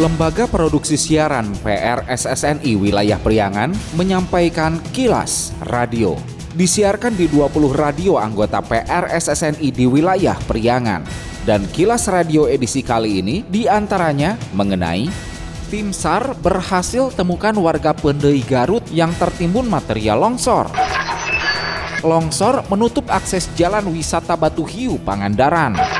Lembaga Produksi Siaran PRSSNI Wilayah Priangan menyampaikan kilas radio. Disiarkan di 20 radio anggota PRSSNI di wilayah Priangan. Dan kilas radio edisi kali ini di antaranya mengenai Tim SAR berhasil temukan warga Pendei Garut yang tertimbun material longsor. Longsor menutup akses jalan wisata Batu Hiu Pangandaran.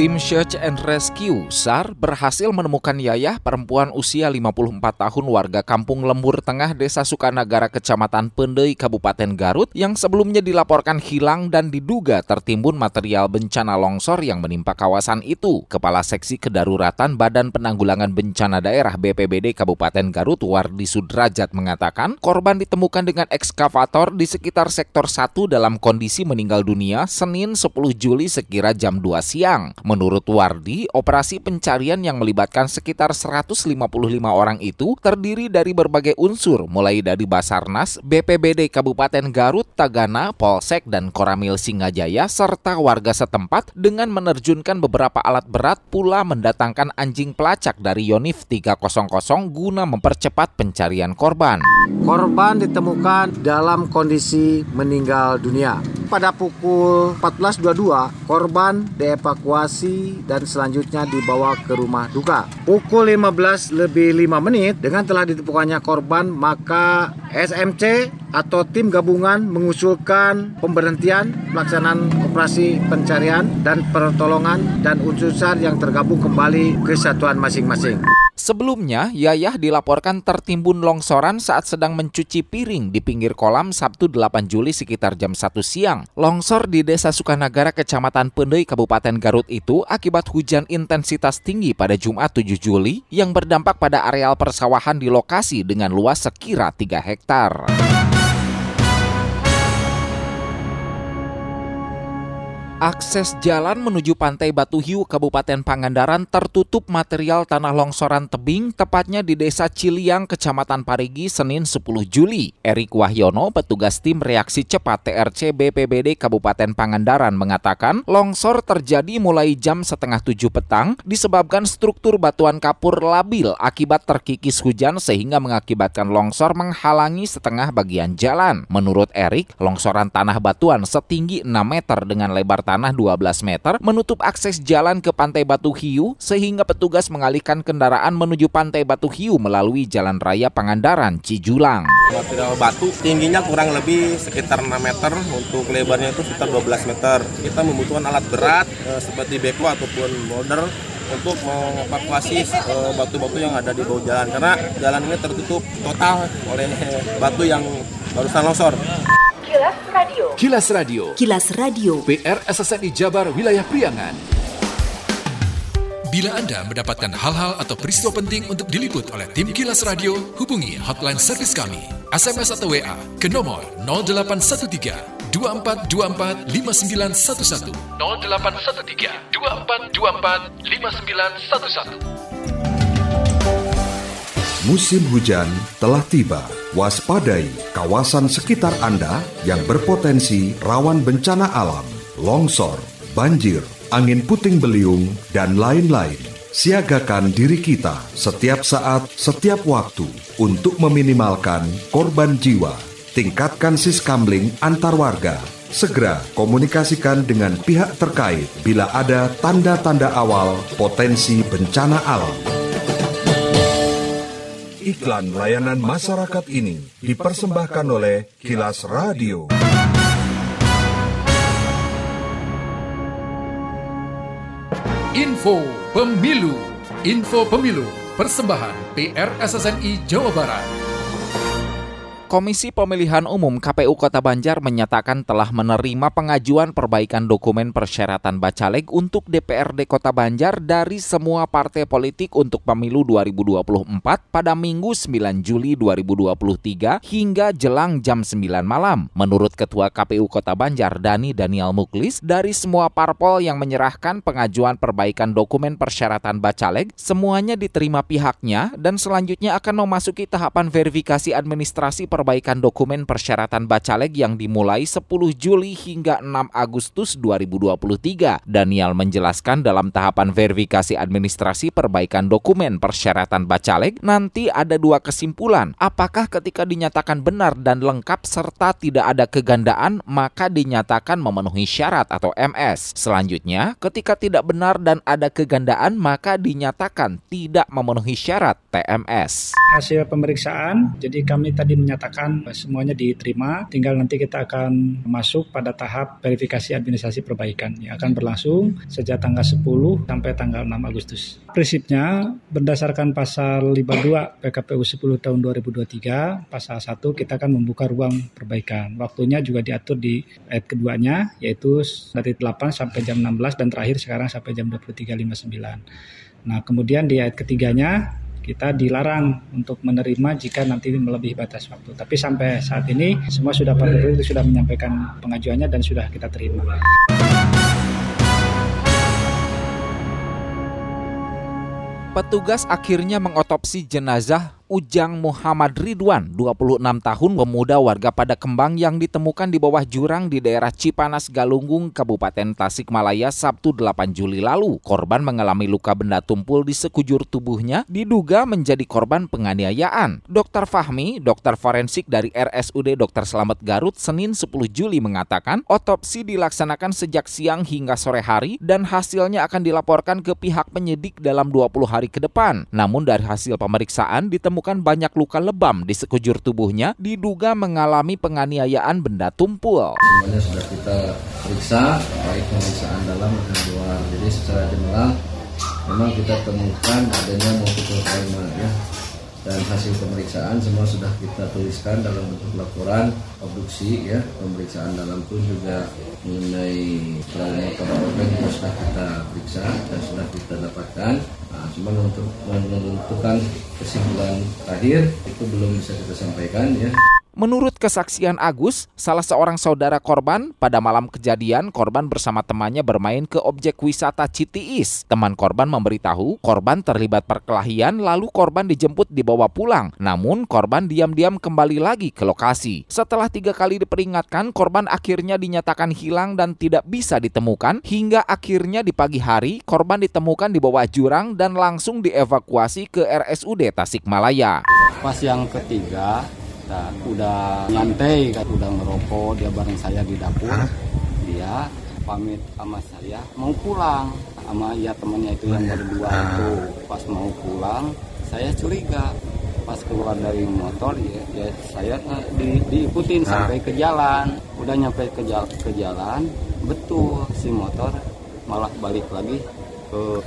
Tim Search and Rescue SAR berhasil menemukan Yayah perempuan usia 54 tahun warga Kampung Lembur Tengah Desa Sukanagara Kecamatan Pendei Kabupaten Garut yang sebelumnya dilaporkan hilang dan diduga tertimbun material bencana longsor yang menimpa kawasan itu. Kepala Seksi Kedaruratan Badan Penanggulangan Bencana Daerah BPBD Kabupaten Garut Wardi Sudrajat mengatakan korban ditemukan dengan ekskavator di sekitar sektor 1 dalam kondisi meninggal dunia Senin 10 Juli sekira jam 2 siang. Menurut Wardi, operasi pencarian yang melibatkan sekitar 155 orang itu terdiri dari berbagai unsur mulai dari Basarnas, BPBD Kabupaten Garut, Tagana, Polsek, dan Koramil Singajaya serta warga setempat dengan menerjunkan beberapa alat berat pula mendatangkan anjing pelacak dari Yonif 300 guna mempercepat pencarian korban. Korban ditemukan dalam kondisi meninggal dunia. Pada pukul 14.22, korban dievakuasi dan selanjutnya dibawa ke rumah duka. Pukul 15 lebih 5 menit dengan telah ditemukannya korban, maka SMC atau tim gabungan mengusulkan pemberhentian pelaksanaan operasi pencarian dan pertolongan dan unsur SAR yang tergabung kembali ke satuan masing-masing. Sebelumnya, Yayah dilaporkan tertimbun longsoran saat sedang mencuci piring di pinggir kolam Sabtu 8 Juli sekitar jam 1 siang. Longsor di Desa Sukanagara, Kecamatan Pendei, Kabupaten Garut itu akibat hujan intensitas tinggi pada Jumat 7 Juli yang berdampak pada areal persawahan di lokasi dengan luas sekira 3 hektar. Akses jalan menuju Pantai Batu Hiu, Kabupaten Pangandaran tertutup material tanah longsoran tebing tepatnya di Desa Ciliang, Kecamatan Parigi, Senin 10 Juli. Erik Wahyono, petugas tim reaksi cepat TRC BPBD Kabupaten Pangandaran mengatakan longsor terjadi mulai jam setengah tujuh petang disebabkan struktur batuan kapur labil akibat terkikis hujan sehingga mengakibatkan longsor menghalangi setengah bagian jalan. Menurut Erik, longsoran tanah batuan setinggi 6 meter dengan lebar tanah 12 meter menutup akses jalan ke Pantai Batu Hiu sehingga petugas mengalihkan kendaraan menuju Pantai Batu Hiu melalui Jalan Raya Pangandaran, Cijulang. Material batu tingginya kurang lebih sekitar 6 meter, untuk lebarnya itu sekitar 12 meter. Kita membutuhkan alat berat eh, seperti beko ataupun boulder untuk mengevakuasi eh, batu-batu yang ada di bawah jalan karena jalan ini tertutup total oleh batu yang barusan longsor. Kilas Radio. Kilas Radio. Kilas Radio. PR SSNI Jabar Wilayah Priangan. Bila Anda mendapatkan hal-hal atau peristiwa penting untuk diliput oleh tim Kilas Radio, hubungi hotline servis kami, SMS atau WA ke nomor 0813 2424 5911 0813 2424 5911 Musim hujan telah tiba. Waspadai kawasan sekitar Anda yang berpotensi rawan bencana alam, longsor, banjir, angin puting beliung, dan lain-lain. Siagakan diri kita setiap saat, setiap waktu untuk meminimalkan korban jiwa. Tingkatkan siskamling antar warga. Segera komunikasikan dengan pihak terkait bila ada tanda-tanda awal potensi bencana alam. Iklan layanan masyarakat ini dipersembahkan oleh Kilas Radio. Info Pemilu. Info Pemilu. Persembahan PR SSNI Jawa Barat Komisi Pemilihan Umum KPU Kota Banjar menyatakan telah menerima pengajuan perbaikan dokumen persyaratan Bacaleg untuk DPRD Kota Banjar dari semua partai politik untuk pemilu 2024 pada Minggu 9 Juli 2023 hingga jelang jam 9 malam. Menurut Ketua KPU Kota Banjar Dani Daniel Muklis, dari semua parpol yang menyerahkan pengajuan perbaikan dokumen persyaratan Bacaleg, semuanya diterima pihaknya dan selanjutnya akan memasuki tahapan verifikasi administrasi perbaikan dokumen persyaratan Bacaleg yang dimulai 10 Juli hingga 6 Agustus 2023. Daniel menjelaskan dalam tahapan verifikasi administrasi perbaikan dokumen persyaratan Bacaleg nanti ada dua kesimpulan. Apakah ketika dinyatakan benar dan lengkap serta tidak ada kegandaan maka dinyatakan memenuhi syarat atau MS. Selanjutnya, ketika tidak benar dan ada kegandaan maka dinyatakan tidak memenuhi syarat TMS. Hasil pemeriksaan, jadi kami tadi menyatakan semuanya diterima, tinggal nanti kita akan masuk pada tahap verifikasi administrasi perbaikan yang akan berlangsung sejak tanggal 10 sampai tanggal 6 Agustus. Prinsipnya berdasarkan pasal 52 PKPU 10 tahun 2023, pasal 1 kita akan membuka ruang perbaikan. Waktunya juga diatur di ayat keduanya yaitu dari 8 sampai jam 16 dan terakhir sekarang sampai jam 23.59. Nah, kemudian di ayat ketiganya kita dilarang untuk menerima jika nanti melebihi batas waktu. Tapi sampai saat ini semua sudah partai politik sudah menyampaikan pengajuannya dan sudah kita terima. Petugas akhirnya mengotopsi jenazah Ujang Muhammad Ridwan, 26 tahun pemuda warga pada Kembang yang ditemukan di bawah jurang di daerah Cipanas Galunggung, Kabupaten Tasikmalaya Sabtu 8 Juli lalu. Korban mengalami luka benda tumpul di sekujur tubuhnya, diduga menjadi korban penganiayaan. Dokter Fahmi, dokter forensik dari RSUD Dr. Slamet Garut, Senin 10 Juli mengatakan otopsi dilaksanakan sejak siang hingga sore hari dan hasilnya akan dilaporkan ke pihak penyidik dalam 20 hari ke depan. Namun dari hasil pemeriksaan ditemukan ditemukan banyak luka lebam di sekujur tubuhnya diduga mengalami penganiayaan benda tumpul. Semuanya sudah kita periksa, baik pemeriksaan dalam maupun luar. Jadi secara general memang kita temukan adanya multiple trauma ya dan hasil pemeriksaan semua sudah kita tuliskan dalam bentuk laporan obduksi ya. Pemeriksaan dalam pun juga mengenai trauma organ juga sudah kita periksa dan sudah kita dapatkan. Nah, cuma untuk menentukan kesimpulan akhir itu belum bisa kita sampaikan ya Menurut kesaksian Agus, salah seorang saudara korban, pada malam kejadian korban bersama temannya bermain ke objek wisata Citiis. Teman korban memberitahu korban terlibat perkelahian lalu korban dijemput dibawa pulang. Namun korban diam-diam kembali lagi ke lokasi. Setelah tiga kali diperingatkan, korban akhirnya dinyatakan hilang dan tidak bisa ditemukan hingga akhirnya di pagi hari korban ditemukan di bawah jurang dan langsung dievakuasi ke RSUD Tasikmalaya. Pas yang ketiga, kita udah nyantai kan? Udah ngerokok dia bareng saya di dapur. Dia pamit sama saya mau pulang. Sama ya temannya itu yang berdua itu. Pas mau pulang saya curiga. Pas keluar dari motor ya, ya saya eh, di, diikutin sampai ke jalan. Udah nyampe ke, ke jalan betul si motor malah balik lagi ke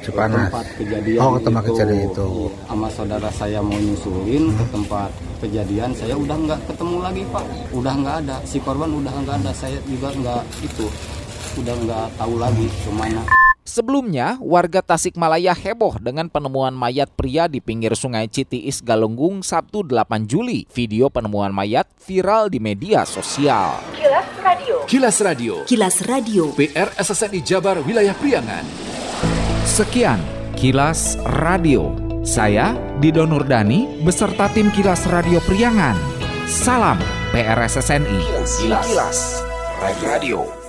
Cipanas. tempat kejadian Oh, ke tempat itu. kejadian itu. Sama saudara saya mau nyusulin ke tempat kejadian, saya udah nggak ketemu lagi pak, udah nggak ada. Si korban udah nggak ada, saya juga nggak itu, udah nggak tahu lagi ke mana. Sebelumnya, warga Tasikmalaya heboh dengan penemuan mayat pria di pinggir sungai Citiis Galunggung Sabtu 8 Juli. Video penemuan mayat viral di media sosial. Kilas Radio. Kilas Radio, Kilas Radio. PR SSNI Jabar Wilayah Priangan. Sekian Kilas Radio. Saya Dido Nurdani beserta tim Kilas Radio Priangan. Salam PRSSNI. Kilas, Kilas Radio.